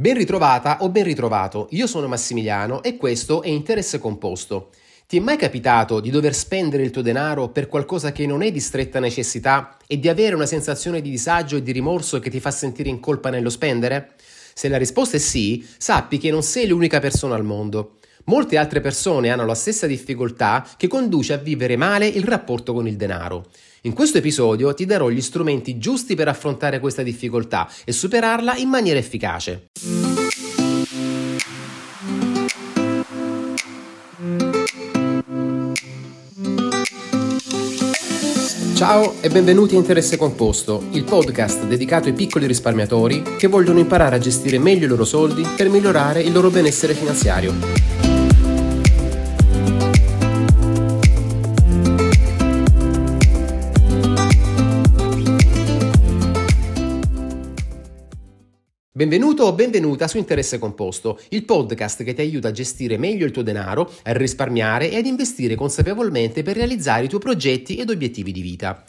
Ben ritrovata o ben ritrovato, io sono Massimiliano e questo è Interesse Composto. Ti è mai capitato di dover spendere il tuo denaro per qualcosa che non è di stretta necessità e di avere una sensazione di disagio e di rimorso che ti fa sentire in colpa nello spendere? Se la risposta è sì, sappi che non sei l'unica persona al mondo. Molte altre persone hanno la stessa difficoltà che conduce a vivere male il rapporto con il denaro. In questo episodio ti darò gli strumenti giusti per affrontare questa difficoltà e superarla in maniera efficace. Ciao e benvenuti a Interesse Composto, il podcast dedicato ai piccoli risparmiatori che vogliono imparare a gestire meglio i loro soldi per migliorare il loro benessere finanziario. Benvenuto o benvenuta su Interesse Composto, il podcast che ti aiuta a gestire meglio il tuo denaro, a risparmiare e ad investire consapevolmente per realizzare i tuoi progetti ed obiettivi di vita.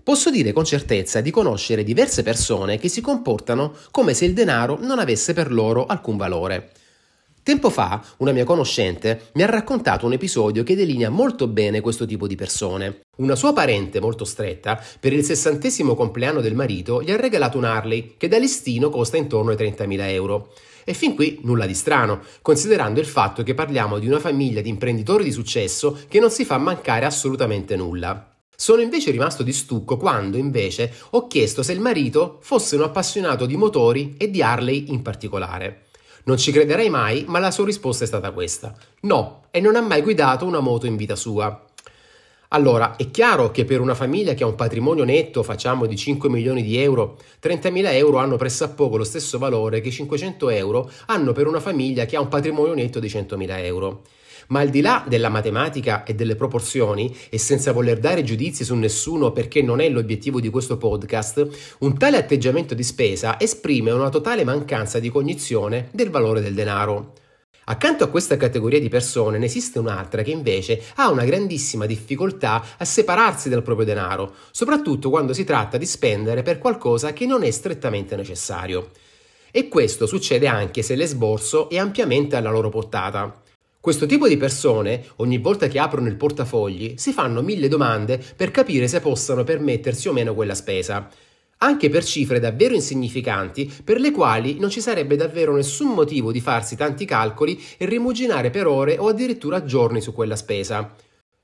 Posso dire con certezza di conoscere diverse persone che si comportano come se il denaro non avesse per loro alcun valore. Tempo fa una mia conoscente mi ha raccontato un episodio che delinea molto bene questo tipo di persone. Una sua parente molto stretta, per il sessantesimo compleanno del marito, gli ha regalato un Harley che da listino costa intorno ai 30.000 euro. E fin qui nulla di strano, considerando il fatto che parliamo di una famiglia di imprenditori di successo che non si fa mancare assolutamente nulla. Sono invece rimasto di stucco quando, invece, ho chiesto se il marito fosse un appassionato di motori e di Harley in particolare. Non ci crederei mai, ma la sua risposta è stata questa. No, e non ha mai guidato una moto in vita sua. Allora, è chiaro che per una famiglia che ha un patrimonio netto, facciamo di 5 milioni di euro, 30.000 euro hanno pressappoco lo stesso valore che 500 euro hanno per una famiglia che ha un patrimonio netto di 100.000 euro. Ma al di là della matematica e delle proporzioni, e senza voler dare giudizi su nessuno perché non è l'obiettivo di questo podcast, un tale atteggiamento di spesa esprime una totale mancanza di cognizione del valore del denaro. Accanto a questa categoria di persone ne esiste un'altra che invece ha una grandissima difficoltà a separarsi del proprio denaro, soprattutto quando si tratta di spendere per qualcosa che non è strettamente necessario. E questo succede anche se l'esborso è ampiamente alla loro portata. Questo tipo di persone, ogni volta che aprono il portafogli, si fanno mille domande per capire se possano permettersi o meno quella spesa, anche per cifre davvero insignificanti per le quali non ci sarebbe davvero nessun motivo di farsi tanti calcoli e rimuginare per ore o addirittura giorni su quella spesa.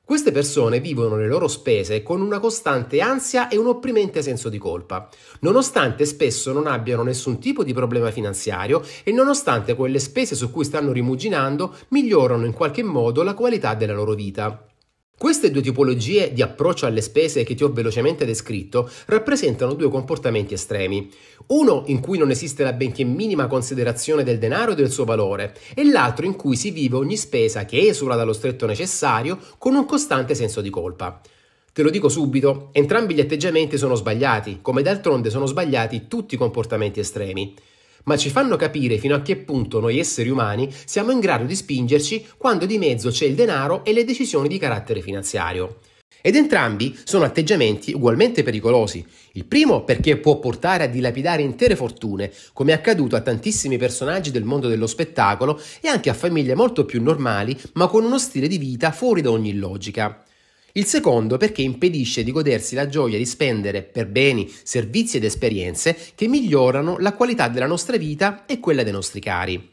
Queste persone vivono le loro spese con una costante ansia e un opprimente senso di colpa, nonostante spesso non abbiano nessun tipo di problema finanziario e nonostante quelle spese su cui stanno rimuginando migliorano in qualche modo la qualità della loro vita. Queste due tipologie di approccio alle spese che ti ho velocemente descritto rappresentano due comportamenti estremi. Uno in cui non esiste la benché minima considerazione del denaro e del suo valore, e l'altro in cui si vive ogni spesa che esula dallo stretto necessario con un costante senso di colpa. Te lo dico subito, entrambi gli atteggiamenti sono sbagliati, come d'altronde sono sbagliati tutti i comportamenti estremi ma ci fanno capire fino a che punto noi esseri umani siamo in grado di spingerci quando di mezzo c'è il denaro e le decisioni di carattere finanziario. Ed entrambi sono atteggiamenti ugualmente pericolosi. Il primo perché può portare a dilapidare intere fortune, come è accaduto a tantissimi personaggi del mondo dello spettacolo e anche a famiglie molto più normali, ma con uno stile di vita fuori da ogni logica. Il secondo perché impedisce di godersi la gioia di spendere per beni, servizi ed esperienze che migliorano la qualità della nostra vita e quella dei nostri cari.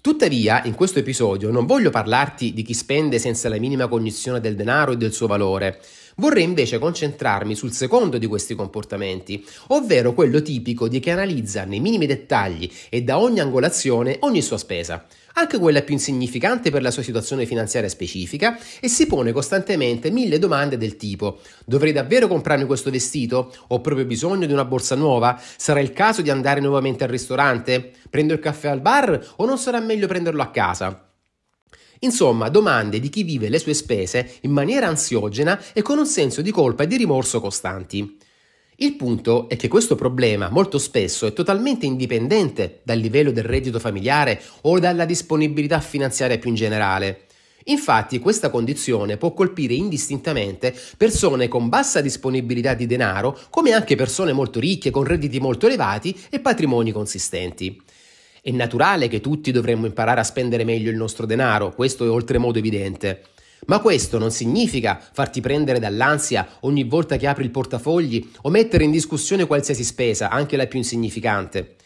Tuttavia, in questo episodio non voglio parlarti di chi spende senza la minima cognizione del denaro e del suo valore. Vorrei invece concentrarmi sul secondo di questi comportamenti, ovvero quello tipico di chi analizza nei minimi dettagli e da ogni angolazione ogni sua spesa, anche quella più insignificante per la sua situazione finanziaria specifica, e si pone costantemente mille domande del tipo: dovrei davvero comprarmi questo vestito? Ho proprio bisogno di una borsa nuova? Sarà il caso di andare nuovamente al ristorante? Prendo il caffè al bar o non sarà meglio prenderlo a casa? Insomma, domande di chi vive le sue spese in maniera ansiogena e con un senso di colpa e di rimorso costanti. Il punto è che questo problema molto spesso è totalmente indipendente dal livello del reddito familiare o dalla disponibilità finanziaria più in generale. Infatti questa condizione può colpire indistintamente persone con bassa disponibilità di denaro come anche persone molto ricche con redditi molto elevati e patrimoni consistenti. È naturale che tutti dovremmo imparare a spendere meglio il nostro denaro, questo è oltremodo evidente. Ma questo non significa farti prendere dall'ansia ogni volta che apri il portafogli o mettere in discussione qualsiasi spesa, anche la più insignificante.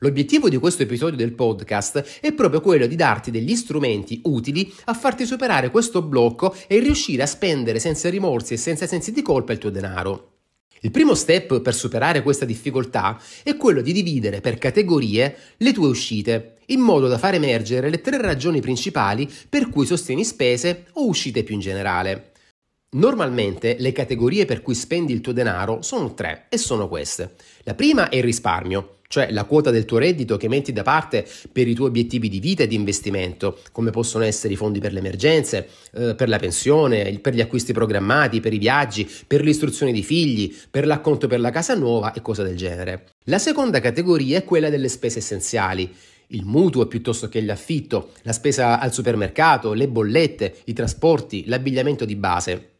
L'obiettivo di questo episodio del podcast è proprio quello di darti degli strumenti utili a farti superare questo blocco e riuscire a spendere senza rimorsi e senza sensi di colpa il tuo denaro. Il primo step per superare questa difficoltà è quello di dividere per categorie le tue uscite, in modo da far emergere le tre ragioni principali per cui sostieni spese o uscite più in generale. Normalmente le categorie per cui spendi il tuo denaro sono tre e sono queste. La prima è il risparmio, cioè la quota del tuo reddito che metti da parte per i tuoi obiettivi di vita e di investimento, come possono essere i fondi per le emergenze, eh, per la pensione, per gli acquisti programmati, per i viaggi, per l'istruzione di figli, per l'acconto per la casa nuova e cose del genere. La seconda categoria è quella delle spese essenziali. Il mutuo piuttosto che l'affitto, la spesa al supermercato, le bollette, i trasporti, l'abbigliamento di base.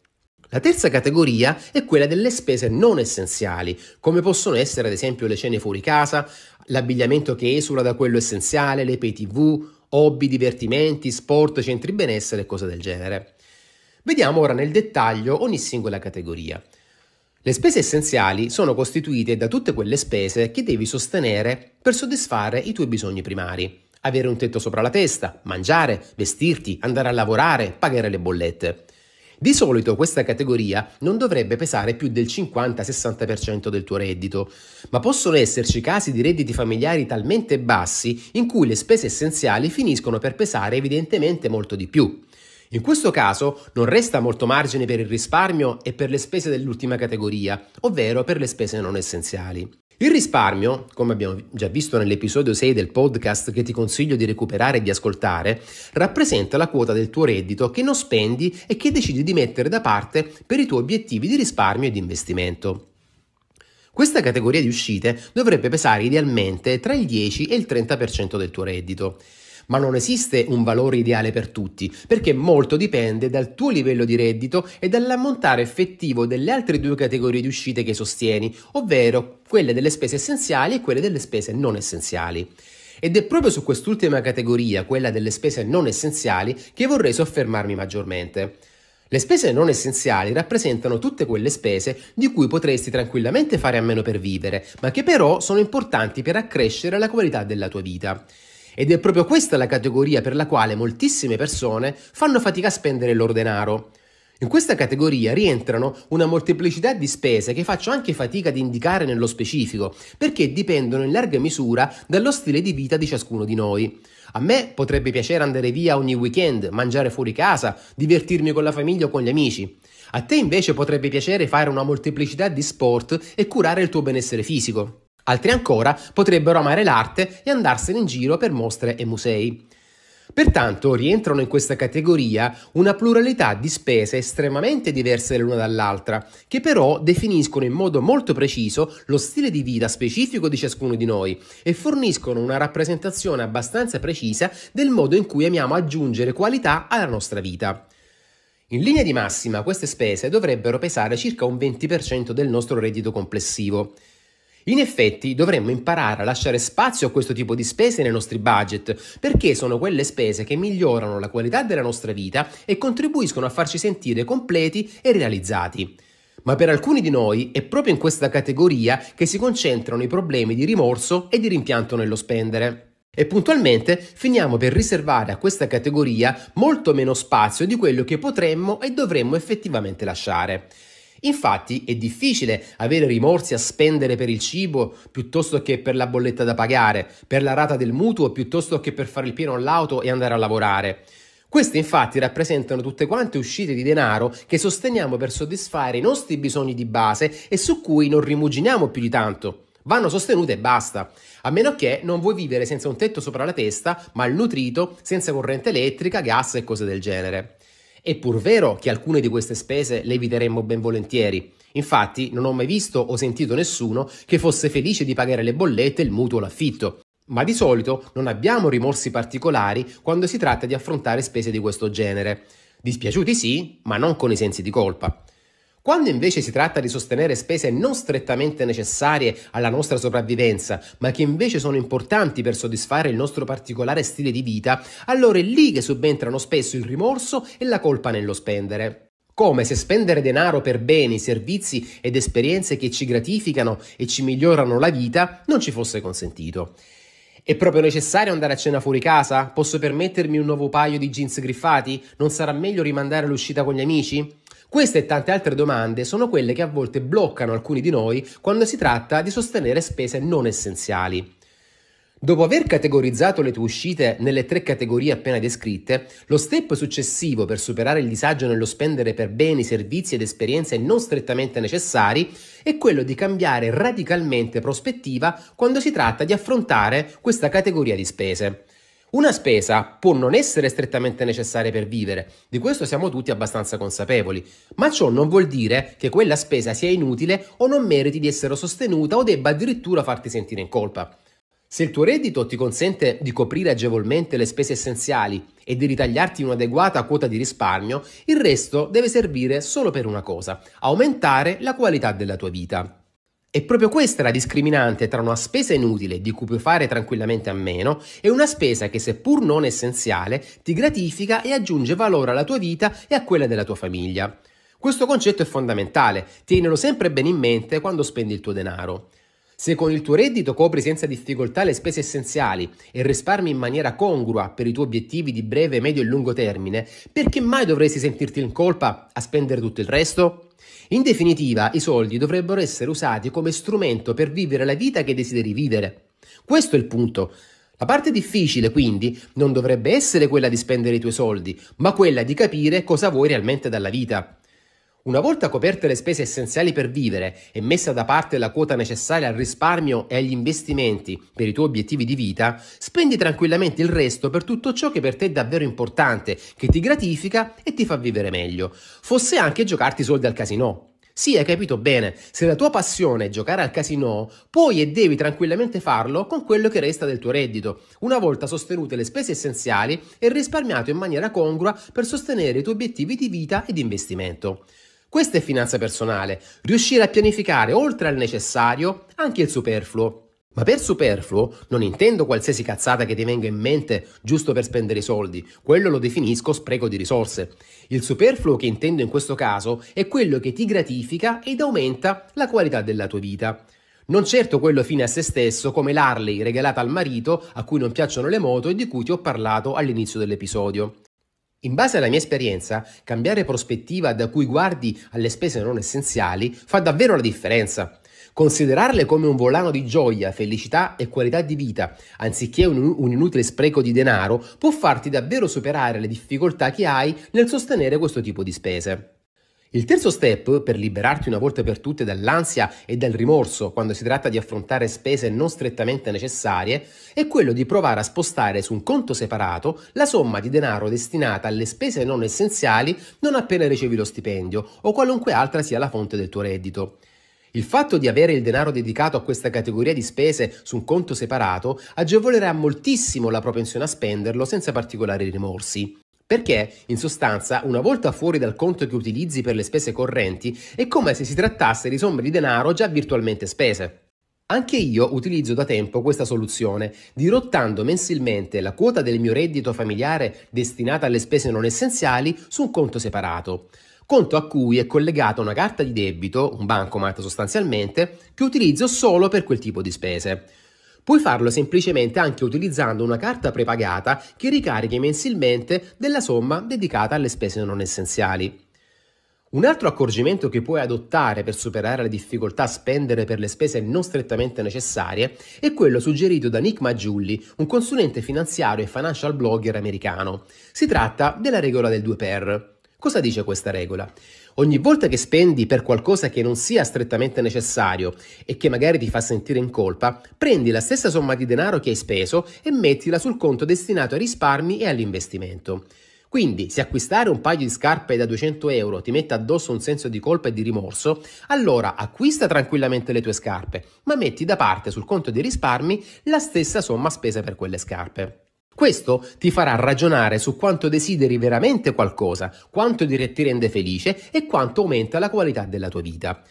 La terza categoria è quella delle spese non essenziali, come possono essere ad esempio le cene fuori casa, l'abbigliamento che esula da quello essenziale, le pay tv, hobby, divertimenti, sport, centri benessere e cose del genere. Vediamo ora nel dettaglio ogni singola categoria. Le spese essenziali sono costituite da tutte quelle spese che devi sostenere per soddisfare i tuoi bisogni primari. Avere un tetto sopra la testa, mangiare, vestirti, andare a lavorare, pagare le bollette. Di solito questa categoria non dovrebbe pesare più del 50-60% del tuo reddito, ma possono esserci casi di redditi familiari talmente bassi in cui le spese essenziali finiscono per pesare evidentemente molto di più. In questo caso non resta molto margine per il risparmio e per le spese dell'ultima categoria, ovvero per le spese non essenziali. Il risparmio, come abbiamo già visto nell'episodio 6 del podcast che ti consiglio di recuperare e di ascoltare, rappresenta la quota del tuo reddito che non spendi e che decidi di mettere da parte per i tuoi obiettivi di risparmio e di investimento. Questa categoria di uscite dovrebbe pesare idealmente tra il 10 e il 30% del tuo reddito ma non esiste un valore ideale per tutti, perché molto dipende dal tuo livello di reddito e dall'ammontare effettivo delle altre due categorie di uscite che sostieni, ovvero quelle delle spese essenziali e quelle delle spese non essenziali. Ed è proprio su quest'ultima categoria, quella delle spese non essenziali, che vorrei soffermarmi maggiormente. Le spese non essenziali rappresentano tutte quelle spese di cui potresti tranquillamente fare a meno per vivere, ma che però sono importanti per accrescere la qualità della tua vita. Ed è proprio questa la categoria per la quale moltissime persone fanno fatica a spendere il loro denaro. In questa categoria rientrano una molteplicità di spese che faccio anche fatica ad indicare nello specifico, perché dipendono in larga misura dallo stile di vita di ciascuno di noi. A me potrebbe piacere andare via ogni weekend, mangiare fuori casa, divertirmi con la famiglia o con gli amici. A te invece potrebbe piacere fare una molteplicità di sport e curare il tuo benessere fisico. Altri ancora potrebbero amare l'arte e andarsene in giro per mostre e musei. Pertanto rientrano in questa categoria una pluralità di spese estremamente diverse l'una dall'altra, che però definiscono in modo molto preciso lo stile di vita specifico di ciascuno di noi e forniscono una rappresentazione abbastanza precisa del modo in cui amiamo aggiungere qualità alla nostra vita. In linea di massima queste spese dovrebbero pesare circa un 20% del nostro reddito complessivo. In effetti dovremmo imparare a lasciare spazio a questo tipo di spese nei nostri budget, perché sono quelle spese che migliorano la qualità della nostra vita e contribuiscono a farci sentire completi e realizzati. Ma per alcuni di noi è proprio in questa categoria che si concentrano i problemi di rimorso e di rimpianto nello spendere. E puntualmente finiamo per riservare a questa categoria molto meno spazio di quello che potremmo e dovremmo effettivamente lasciare. Infatti è difficile avere rimorsi a spendere per il cibo piuttosto che per la bolletta da pagare, per la rata del mutuo piuttosto che per fare il pieno all'auto e andare a lavorare. Queste infatti rappresentano tutte quante uscite di denaro che sosteniamo per soddisfare i nostri bisogni di base e su cui non rimuginiamo più di tanto. Vanno sostenute e basta, a meno che non vuoi vivere senza un tetto sopra la testa, malnutrito, senza corrente elettrica, gas e cose del genere. È pur vero che alcune di queste spese le eviteremmo ben volentieri. Infatti non ho mai visto o sentito nessuno che fosse felice di pagare le bollette, il mutuo o l'affitto. Ma di solito non abbiamo rimorsi particolari quando si tratta di affrontare spese di questo genere. Dispiaciuti sì, ma non con i sensi di colpa. Quando invece si tratta di sostenere spese non strettamente necessarie alla nostra sopravvivenza, ma che invece sono importanti per soddisfare il nostro particolare stile di vita, allora è lì che subentrano spesso il rimorso e la colpa nello spendere. Come se spendere denaro per beni, servizi ed esperienze che ci gratificano e ci migliorano la vita non ci fosse consentito. È proprio necessario andare a cena fuori casa? Posso permettermi un nuovo paio di jeans griffati? Non sarà meglio rimandare l'uscita con gli amici? Queste e tante altre domande sono quelle che a volte bloccano alcuni di noi quando si tratta di sostenere spese non essenziali. Dopo aver categorizzato le tue uscite nelle tre categorie appena descritte, lo step successivo per superare il disagio nello spendere per beni, servizi ed esperienze non strettamente necessari è quello di cambiare radicalmente prospettiva quando si tratta di affrontare questa categoria di spese. Una spesa può non essere strettamente necessaria per vivere, di questo siamo tutti abbastanza consapevoli, ma ciò non vuol dire che quella spesa sia inutile o non meriti di essere sostenuta o debba addirittura farti sentire in colpa. Se il tuo reddito ti consente di coprire agevolmente le spese essenziali e di ritagliarti un'adeguata quota di risparmio, il resto deve servire solo per una cosa, aumentare la qualità della tua vita. È proprio questa la discriminante tra una spesa inutile di cui puoi fare tranquillamente a meno e una spesa che seppur non essenziale ti gratifica e aggiunge valore alla tua vita e a quella della tua famiglia. Questo concetto è fondamentale, tienilo sempre bene in mente quando spendi il tuo denaro. Se con il tuo reddito copri senza difficoltà le spese essenziali e risparmi in maniera congrua per i tuoi obiettivi di breve, medio e lungo termine, perché mai dovresti sentirti in colpa a spendere tutto il resto? In definitiva, i soldi dovrebbero essere usati come strumento per vivere la vita che desideri vivere. Questo è il punto. La parte difficile, quindi, non dovrebbe essere quella di spendere i tuoi soldi, ma quella di capire cosa vuoi realmente dalla vita. Una volta coperte le spese essenziali per vivere e messa da parte la quota necessaria al risparmio e agli investimenti per i tuoi obiettivi di vita, spendi tranquillamente il resto per tutto ciò che per te è davvero importante, che ti gratifica e ti fa vivere meglio. Fosse anche giocarti soldi al casino. Sì, hai capito bene, se la tua passione è giocare al casino, puoi e devi tranquillamente farlo con quello che resta del tuo reddito, una volta sostenute le spese essenziali e risparmiato in maniera congrua per sostenere i tuoi obiettivi di vita ed investimento. Questa è finanza personale, riuscire a pianificare oltre al necessario anche il superfluo. Ma per superfluo non intendo qualsiasi cazzata che ti venga in mente giusto per spendere i soldi, quello lo definisco spreco di risorse. Il superfluo che intendo in questo caso è quello che ti gratifica ed aumenta la qualità della tua vita. Non certo quello fine a se stesso come l'Harley regalata al marito a cui non piacciono le moto e di cui ti ho parlato all'inizio dell'episodio. In base alla mia esperienza, cambiare prospettiva da cui guardi alle spese non essenziali fa davvero la differenza. Considerarle come un volano di gioia, felicità e qualità di vita, anziché un, un, inutile spreco di denaro, può farti davvero superare le difficoltà che hai nel sostenere questo tipo di spese. Il terzo step, per liberarti una volta per tutte dall'ansia e dal rimorso quando si tratta di affrontare spese non strettamente necessarie, è quello di provare a spostare su un conto separato la somma di denaro destinata alle spese non essenziali non appena ricevi lo stipendio o qualunque altra sia la fonte del tuo reddito. Il fatto di avere il denaro dedicato a questa categoria di spese su un conto separato agevolerà moltissimo la propensione a spenderlo senza particolari rimorsi. Perché, in sostanza, una volta fuori dal conto che utilizzi per le spese correnti, è come se si trattasse di somme di denaro già virtualmente spese. Anche io utilizzo da tempo questa soluzione, dirottando mensilmente la quota del mio reddito familiare destinata alle spese non essenziali su un conto separato, conto a cui è collegata una carta di debito, un bancomat sostanzialmente, che utilizzo solo per quel tipo di spese. Puoi farlo semplicemente anche utilizzando una carta prepagata che ricarichi mensilmente della somma dedicata alle spese non essenziali. Un altro accorgimento che puoi adottare per superare la difficoltà a spendere per le spese non strettamente necessarie è quello suggerito da Nick Maggiulli, un consulente finanziario e financial blogger americano. Si tratta della regola del 2 per. Cosa dice questa regola? Ogni volta che spendi per qualcosa che non sia strettamente necessario e che magari ti fa sentire in colpa, prendi la stessa somma di denaro che hai speso e mettila sul conto destinato ai risparmi e all'investimento. Quindi, se acquistare un paio di scarpe da 200 euro ti mette addosso un senso di colpa e di rimorso, allora acquista tranquillamente le tue scarpe, ma metti da parte sul conto dei risparmi la stessa somma spesa per quelle scarpe. Questo ti farà ragionare su quanto desideri veramente qualcosa, quanto ti rende felice e quanto aumenta la qualità della tua vita.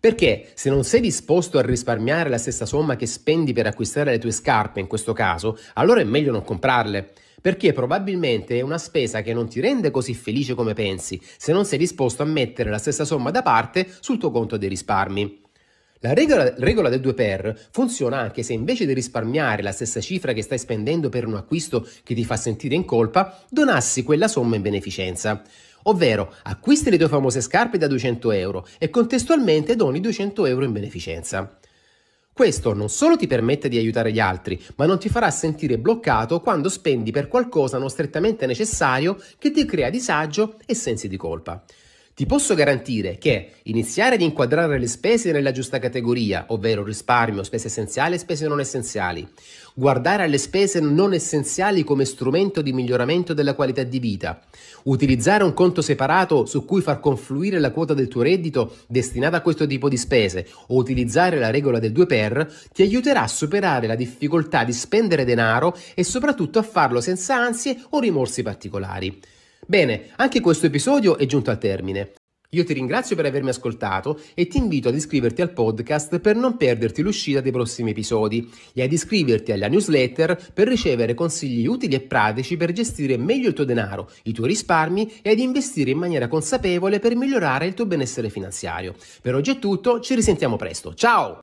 Perché se non sei disposto a risparmiare la stessa somma che spendi per acquistare le tue scarpe in questo caso, allora è meglio non comprarle. Perché probabilmente è una spesa che non ti rende così felice come pensi se non sei disposto a mettere la stessa somma da parte sul tuo conto dei risparmi. La regola, regola, del 2 per funziona anche se invece di risparmiare la stessa cifra che stai spendendo per un acquisto che ti fa sentire in colpa, donassi quella somma in beneficenza. Ovvero, acquisti le tue famose scarpe da 200 euro e contestualmente doni 200 euro in beneficenza. Questo non solo ti permette di aiutare gli altri, ma non ti farà sentire bloccato quando spendi per qualcosa non strettamente necessario che ti crea disagio e sensi di colpa. Ti posso garantire che iniziare ad inquadrare le spese nella giusta categoria, ovvero risparmio, spese essenziali e spese non essenziali, guardare alle spese non essenziali come strumento di miglioramento della qualità di vita, utilizzare un conto separato su cui far confluire la quota del tuo reddito destinata a questo tipo di spese o utilizzare la regola del 2 per ti aiuterà a superare la difficoltà di spendere denaro e soprattutto a farlo senza ansie o rimorsi particolari. Bene, anche questo episodio è giunto al termine. Io ti ringrazio per avermi ascoltato e ti invito ad iscriverti al podcast per non perderti l'uscita dei prossimi episodi e ad iscriverti alla newsletter per ricevere consigli utili e pratici per gestire meglio il tuo denaro, i tuoi risparmi e ad investire in maniera consapevole per migliorare il tuo benessere finanziario. Per oggi è tutto, ci risentiamo presto. Ciao!